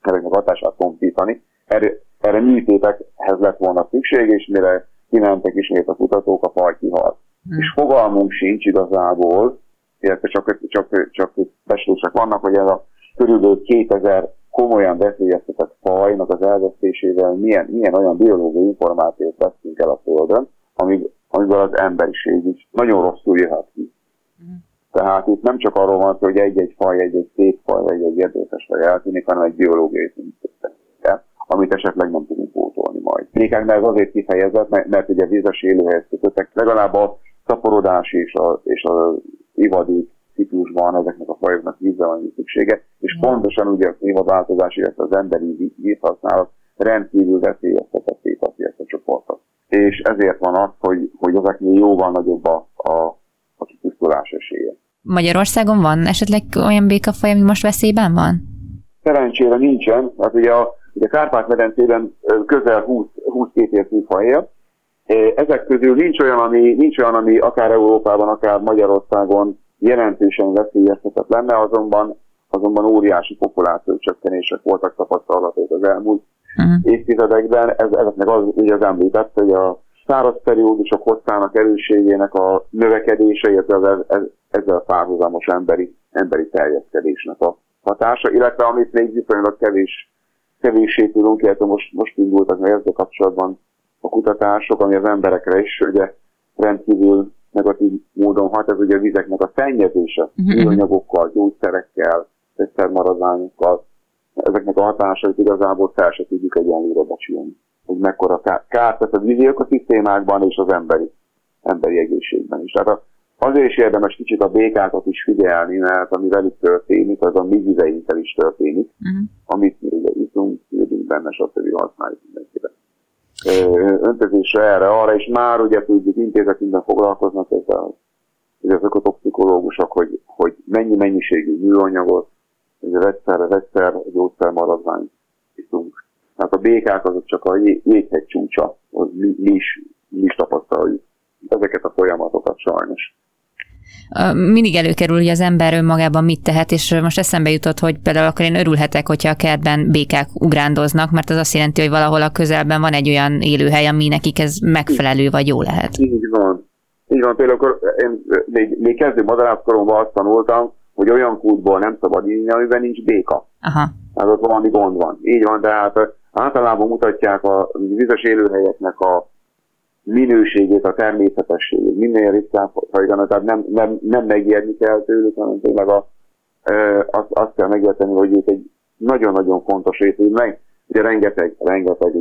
ezeknek hatását tompítani. Erre, erre műtétekhez lett volna szükség, és mire kimentek ismét a kutatók, a faj kihalt. Hmm. És fogalmunk sincs igazából, illetve csak, csak, csak, csak vannak, hogy ez a körülbelül 2000 komolyan veszélyeztetett fajnak az elvesztésével milyen, milyen olyan biológiai információt veszünk el a Földön, amíg, amiből az emberiség is nagyon rosszul jöhet ki. Mm. Tehát itt nem csak arról van szó, hogy egy-egy faj, egy-egy szép faj, vagy egy érdekes faj eltűnik, hanem egy biológiai szintet, amit esetleg nem tudunk pótolni majd. Békáknál ez azért kifejezett, mert, mert ugye vízes élőhelyez kötöttek, legalább a szaporodás és a, és a ivadék ciklusban ezeknek a fajoknak vízre van szüksége, és mm. pontosan ugye a klímaváltozás, illetve az emberi vízhasználat rendkívül veszélyeztetetté teszi ezt a csoportot. És ezért van az, hogy, hogy ezeknél jóval nagyobb a, a, a kipusztulás esélye. Magyarországon van esetleg olyan békafaj, ami most veszélyben van? Szerencsére nincsen. Hát ugye a, ugye Kárpát-medencében közel 20, 20 kétértű faj él. Ezek közül nincs olyan, ami, nincs olyan, ami akár Európában, akár Magyarországon jelentősen veszélyeztetett lenne, azonban, azonban óriási csökkenések voltak tapasztalatok az elmúlt uh-huh. évtizedekben. Ez, ezeknek az, ugye az említett, hogy a száraz periódusok hosszának erősségének a növekedése, illetve ezzel párhuzamos emberi, emberi terjeszkedésnek a hatása, illetve amit még viszonylag kevés, kevéssé tudunk, illetve most, most indultak meg ezzel kapcsolatban a kutatások, ami az emberekre is ugye rendkívül negatív módon hat, ez ugye a vizeknek a szennyezése, műanyagokkal, gyógyszerekkel, összermaradványokkal. Ezeknek a hatásait igazából fel se tudjuk egyenlőre becsülni, hogy mekkora kárt tesz a vízi ökoszisztémákban és az emberi, emberi egészségben is. Tehát azért is érdemes kicsit a békákat is figyelni, mert ami velük történik, az a mi vizeinkkel is történik, uh-huh. amit mi ugye iszunk, benne, stb. használjuk mindenkire öntözésre erre, arra, és már ugye tudjuk, intézetünkben foglalkoznak ezzel, ezek a toxikológusok, hogy, hogy mennyi mennyiségű műanyagot, hogy a vegyszer, a vegyszer, gyógyszer maradvány iszunk. Tehát a békák azok csak a jéghegy csúcsa, mi, mi, is, mi is tapasztaljuk ezeket a folyamatokat sajnos mindig előkerül, hogy az ember önmagában mit tehet, és most eszembe jutott, hogy például akkor én örülhetek, hogyha a kertben békák ugrándoznak, mert az azt jelenti, hogy valahol a közelben van egy olyan élőhely, ami nekik ez megfelelő vagy jó lehet. Így van. Így van, például akkor én még, még kezdő madarászkoromban azt tanultam, hogy olyan kútból nem szabad inni, amiben nincs béka. Aha. Hát ott valami gond van. Így van, tehát általában mutatják a vizes élőhelyeknek a minőségét, a természetességét, minél ritkább fajtanak, tehát nem, nem, nem megijedni kell tőlük, hanem tényleg a, e, azt, azt kell megérteni, hogy itt egy nagyon-nagyon fontos rész, hogy meg, ugye rengeteg, rengeteg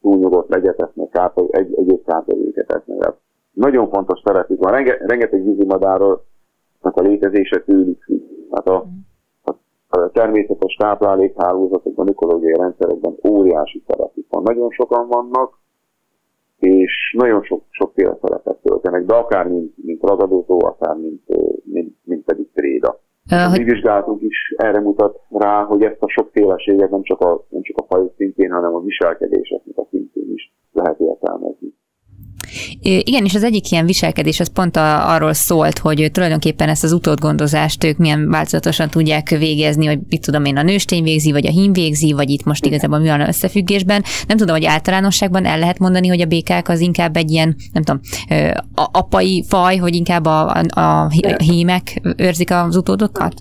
túlnyugodt legyet esznek, kápa, egy, egyéb kápolőket esznek. Nagyon fontos szerepük van. Renge, rengeteg vízimadárnak a létezése tőlük függ. Hát a, a, a természetes táplálékhálózatokban, ökológiai rendszerekben óriási szerepük van. Nagyon sokan vannak, és nagyon sok, sokféle szerepet töltenek, de akár mint, mint ragadozó, akár mint, mint, mint pedig tréda. Uh, mi vizsgálatunk is erre mutat rá, hogy ezt a sokféleséget nem csak a, nem csak a fajok szintjén, hanem a viselkedéseknek a szintjén is lehet értelmezni. Igen, és az egyik ilyen viselkedés az pont a, arról szólt, hogy tulajdonképpen ezt az utódgondozást ők milyen változatosan tudják végezni, hogy mit tudom én, a nőstény végzi, vagy a hím végzi, vagy itt most igazából mi van a összefüggésben. Nem tudom, hogy általánosságban el lehet mondani, hogy a békák az inkább egy ilyen, nem tudom, apai faj, hogy inkább a, a, a hímek őrzik az utódokat?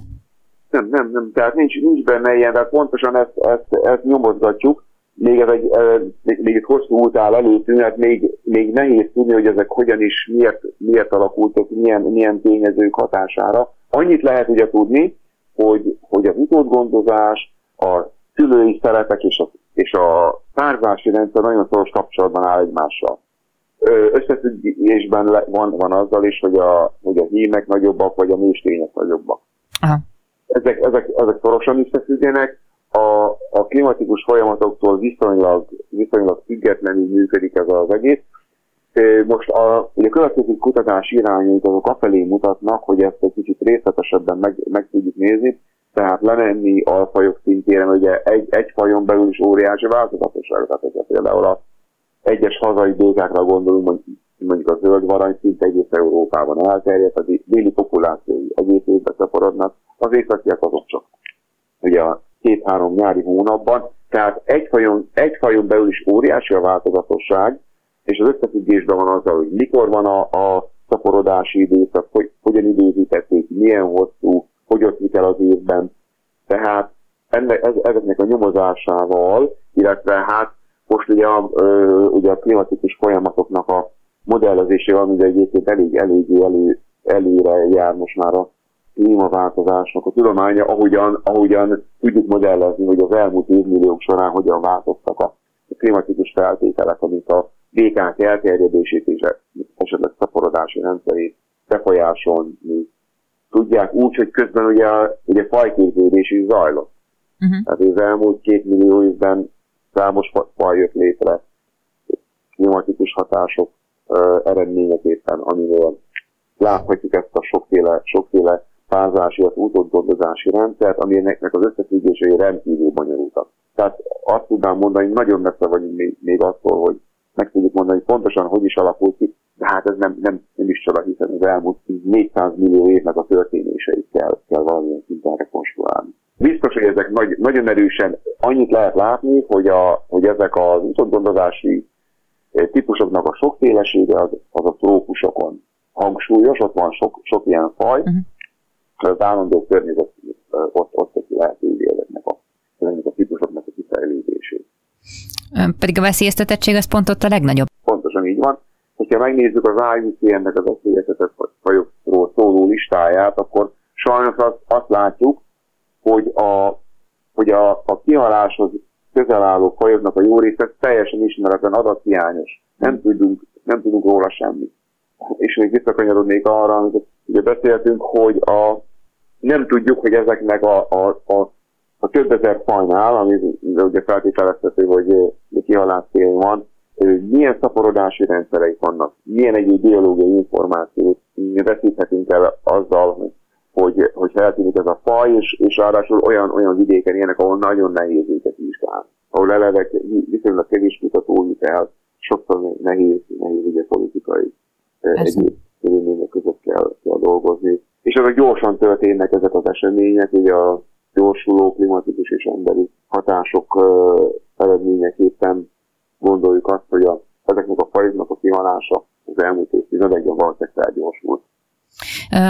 Nem, nem, nem, tehát nincs, nincs benne ilyen, tehát pontosan ezt, ezt, ezt nyomozgatjuk, még ez egy, még, még egy hosszú út áll előttünk, hát még, még nehéz tudni, hogy ezek hogyan is, miért, miért alakultak, milyen, milyen tényezők hatására. Annyit lehet ugye tudni, hogy, hogy az utódgondozás, a szülői szerepek és a, és a párzási rendszer nagyon szoros kapcsolatban áll egymással. Összefüggésben van, van azzal is, hogy a, hogy a hímek nagyobbak, vagy a nőstények nagyobbak. Aha. Ezek, ezek, ezek szorosan összefüggenek, a, a klimatikus folyamatoktól viszonylag, viszonylag függetlenül működik ez az egész. Most a, ugye a következő kutatás irányait azok afelé mutatnak, hogy ezt egy kicsit részletesebben meg, meg tudjuk nézni, tehát lemenni a fajok szintjére, mert ugye egy, egy fajon belül is óriási változatosság. Tehát hogyha például a egyes hazai békákra gondolunk, mondjuk a zöld varany szinte egész Európában elterjedt, a déli populációi egész évben szaporodnak, az északiak azok csak. Ugye a két-három nyári hónapban, tehát egy fajon, egy fajon belül is óriási a változatosság, és az összefüggésben van azzal, hogy mikor van a, a szaporodási időszak, hogy hogyan időzítették, milyen hosszú, hogy ott el az évben. Tehát ennek, ezeknek a nyomozásával, illetve hát most ugye a, ugye a klimatikus folyamatoknak a modellezésével, ami egyébként elég, elég elő, előre jár most már a klímaváltozásnak a tudománya, ahogyan, ahogyan tudjuk modellezni, hogy az elmúlt évmilliók során hogyan változtak a klimatikus feltételek, amik a békák elterjedését és esetleg szaporodási rendszerét befolyásolni tudják úgy, hogy közben ugye, ugye fajképződés is zajlott. Uh-huh. Tehát az elmúlt két millió évben számos faj jött létre klimatikus hatások uh, eredményeképpen, amiről láthatjuk ezt a sokféle, sokféle párzási, az utódgondozási rendszert, aminek az összefüggései rendkívül bonyolultak. Tehát azt tudnám mondani, nagyon messze vagyunk még, még attól, hogy meg tudjuk mondani, hogy pontosan hogy is alakult ki, de hát ez nem, nem, nem is csoda, hiszen az elmúlt 400 millió évnek a történéseit kell, kell valamilyen szinten rekonstruálni. Biztos, hogy ezek nagy, nagyon erősen annyit lehet látni, hogy, a, hogy ezek az utódgondozási eh, típusoknak a sokfélesége az, az a trópusokon hangsúlyos, ott van sok, sok ilyen faj, uh-huh. Az állandó környezet ott, ott teszi lehetővé ezeknek a, ezeknek a típusoknak a kifejlődését. Pedig a veszélyeztetettség az pont ott a legnagyobb. Pontosan így van. Hogyha megnézzük az IUCN-nek az veszélyeztetett fajokról szóló listáját, akkor sajnos azt, azt látjuk, hogy a, hogy a, a kihaláshoz közel álló fajoknak a jó része teljesen ismeretlen adathiányos. Nem tudunk, nem tudunk róla semmit. És még visszakanyarodnék arra, amit ugye beszéltünk, hogy a, nem tudjuk, hogy ezeknek a, a, a, a több ezer fajnál, ami ugye feltételezhető, hogy kihalás cél van, milyen szaporodási rendszerei vannak, milyen egyéb biológiai információt veszíthetünk el azzal, hogy hogy, hogy eltűnik ez a faj, és, és ráadásul olyan, olyan vidéken ilyenek, ahol nagyon nehéz őket vizsgálni. Ahol eleve viszonylag kevés kutatói, tehát sokszor nehéz, nehéz ugye politikai egyéb körülmények között kell, kell dolgozni. És ezek gyorsan történnek ezek az események, ugye a gyorsuló klimatikus és emberi hatások uh, eredményeképpen gondoljuk azt, hogy a, ezeknek a fajoknak a kihalása az elmúlt évtizedekben valószínűleg felgyorsult.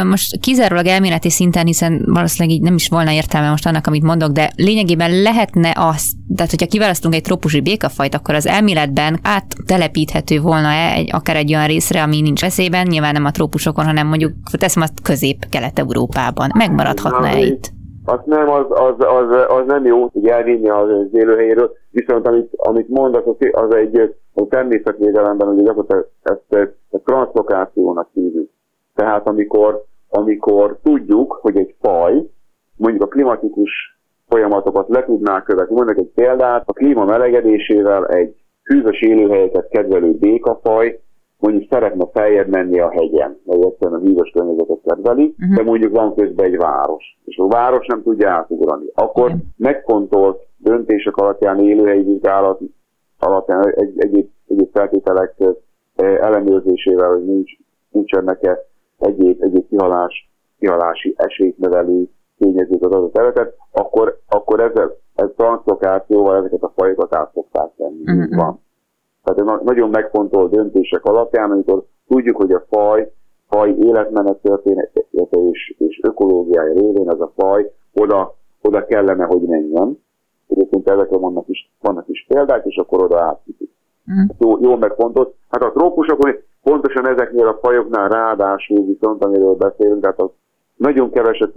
Most kizárólag elméleti szinten, hiszen valószínűleg így nem is volna értelme most annak, amit mondok, de lényegében lehetne az, tehát hogyha kiválasztunk egy trópusi békafajt, akkor az elméletben áttelepíthető volna-e egy, akár egy olyan részre, ami nincs veszélyben, nyilván nem a trópusokon, hanem mondjuk teszem azt közép-kelet-európában. Megmaradhatna-e itt? Az nem, az, az, az, az nem jó, hogy elvinni az élőhelyéről, viszont amit, amit mondasz, az egy a természetvédelemben, hogy gyakorlatilag ezt, ezt, ezt transzlokációnak hívjuk. Tehát amikor, amikor tudjuk, hogy egy faj mondjuk a klimatikus folyamatokat le tudná követni. Mondok egy példát, a klíma melegedésével egy hűvös élőhelyeket kedvelő békafaj mondjuk szeretne feljebb menni a hegyen, mert egyszerűen a hűvös környezetet kedveli, uh-huh. de mondjuk van közben egy város, és a város nem tudja átugrani. Akkor uh-huh. megfontolt döntések alapján, élőhelyi vizsgálat alapján, egy, egyéb, egyéb feltételek eh, ellenőrzésével, hogy nincs, nincsenek-e egyéb, egyéb kihalás, kihalási esélyt növelő tényezők az adott területet, akkor, akkor ezzel, ez transzlokációval ezeket a fajokat át szokták tenni. Uh-huh. Van. Tehát nagyon megfontolt döntések alapján, amikor tudjuk, hogy a faj, faj életmenet története és, és ökológiája révén ez a faj oda, oda kellene, hogy menjen. Egyébként ezekre vannak is, vannak is példák, és akkor oda átviszik. Uh-huh. Jó, jó megfontolt. Hát a trópusokon pontosan ezeknél a fajoknál ráadásul viszont, amiről beszélünk, tehát az nagyon keveset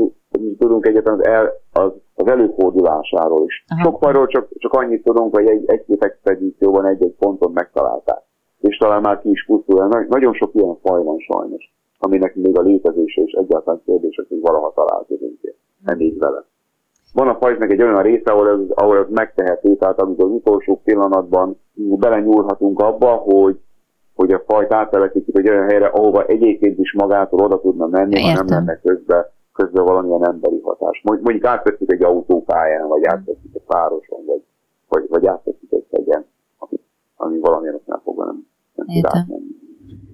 tudunk egyetem az, el, az, az előfordulásáról is. Aha. Sok fajról csak, csak annyit tudunk, hogy egy, egy-két expedícióban egy-egy ponton megtalálták. És talán már ki is pusztul. Nagyon sok ilyen faj van sajnos, aminek még a létezése is egyáltalán kérdés, hogy valaha találkozunk nem így vele. Van a fajnak egy olyan része, ahol ez, ahol ez megtehető, tehát amikor az utolsó pillanatban belenyúlhatunk abba, hogy hogy a fajt áttelepítik egy olyan helyre, ahova egyébként is magától oda tudna menni, Értem. ha nem lenne közbe, közbe valamilyen emberi hatás. Mondjuk átvettük egy autópályán, vagy átvettük egy városon, vagy, vagy, vagy átvettük egy hegyen, ami, ami valamilyen oknál fogva nem, nem tud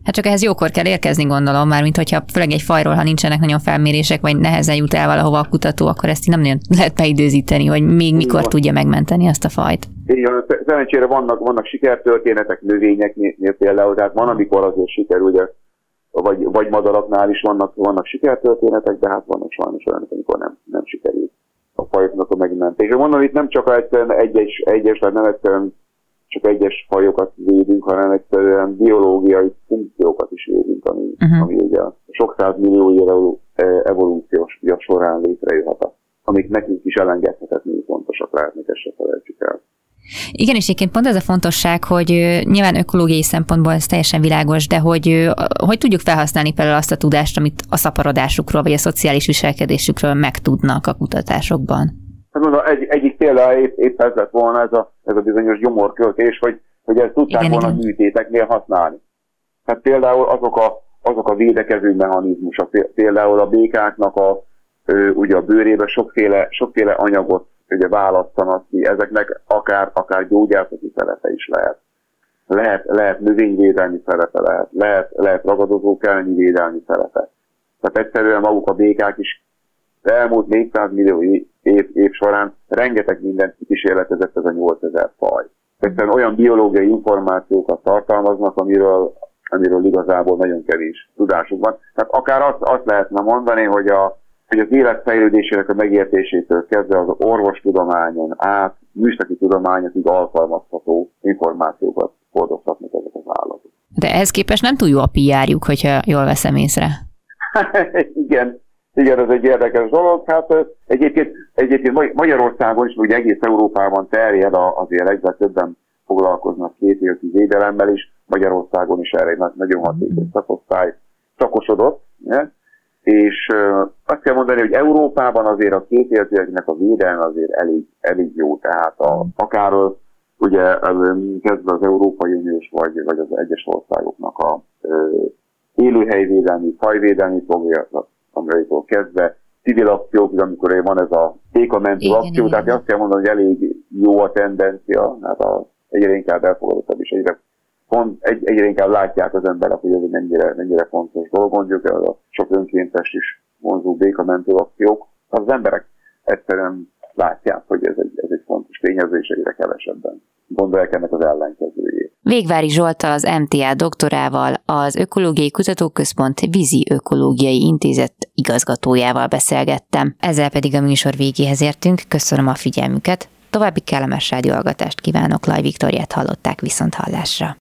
Hát csak ehhez jókor kell érkezni, gondolom, már mint hogyha főleg egy fajról, ha nincsenek nagyon felmérések, vagy nehezen jut el valahova a kutató, akkor ezt nem nagyon lehet beidőzíteni, hogy még mikor Igen. tudja megmenteni azt a fajt. Igen, szerencsére vannak, vannak sikertörténetek növényeknél például, tehát van, amikor azért sikerül, ugye, vagy, vagy madaraknál is vannak, vannak sikertörténetek, de hát vannak sajnos olyanok, amikor nem, nem sikerült a fajoknak a megmentése. Mondom, itt nem csak egyes, egyes, tehát nem egyszerűen csak egyes fajokat védünk, hanem egyszerűen biológiai funkciókat is védünk, ami, uh-huh. ami ugye sok millió év evolúciós során létrejöhet, amik nekünk is elengedhetetlenül fontosak lehetnek, ezt se felejtsük el. Igen, és egyébként pont ez a fontosság, hogy nyilván ökológiai szempontból ez teljesen világos, de hogy hogy tudjuk felhasználni például azt a tudást, amit a szaporodásukról vagy a szociális viselkedésükről megtudnak a kutatásokban? Hát mondom, egy, egyik példa épp, épp ez lett volna ez a, ez a bizonyos gyomorköltés, hogy, hogy ezt tudták igen, volna igen. műtéteknél használni. Tehát például azok a, azok a védekező mechanizmusok, például a békáknak a, ugye a bőrébe sokféle, sokféle anyagot ugye választanak ki, ezeknek akár, akár gyógyászati szerepe is lehet. Lehet, lehet növényvédelmi szerepe, lehet, lehet, lehet ragadozók elleni védelmi szerepe. Tehát egyszerűen maguk a békák is elmúlt 400 millió év, év során rengeteg mindent kísérletezett ez a 8000 faj. Egyszerűen olyan biológiai információkat tartalmaznak, amiről, amiről igazából nagyon kevés tudásuk van. Tehát akár azt, azt lehetne mondani, hogy a, hogy az élet fejlődésének a megértésétől kezdve az orvostudományon át műszaki tudományokig alkalmazható információkat hordozhatnak ezek az állatok. De ehhez képest nem túl jó a PR-juk, hogyha jól veszem észre. igen, igen, ez egy érdekes dolog. Hát egyébként, egyébként Magyarországon is, ugye egész Európában terjed azért egyre többen foglalkoznak két életi védelemmel is. Magyarországon is erre egy nagyon hatékony szakosztály szakosodott. Ne? és azt kell mondani, hogy Európában azért a kétéltőeknek a védelme azért elég, elég jó, tehát a, akár ugye kezdve az Európai Uniós vagy, vagy az egyes országoknak a élőhelyvédelmi, fajvédelmi programjaitól kezdve. Civil akciók, amikor van ez a békamentő akció, igen. tehát azt kell mondani, hogy elég jó a tendencia, hát a, egyre inkább elfogadottabb és egyre pont egy, egyre inkább látják az emberek, hogy ez mennyire, mennyire fontos dolog, mondjuk a sok önkéntes is vonzó békamentő akciók, az emberek egyszerűen látják, hogy ez egy, ez egy fontos tényező, és egyre kevesebben gondolják ennek az ellenkezőjét. Végvári Zsoltal, az MTA doktorával, az Ökológiai Kutatóközpont Vízi Ökológiai Intézet igazgatójával beszélgettem. Ezzel pedig a műsor végéhez értünk. Köszönöm a figyelmüket. További kellemes rádióhallgatást kívánok, Laj Viktoriát hallották viszont hallásra.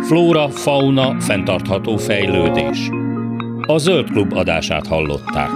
Flóra, fauna, fenntartható fejlődés. A Zöld Klub adását hallották.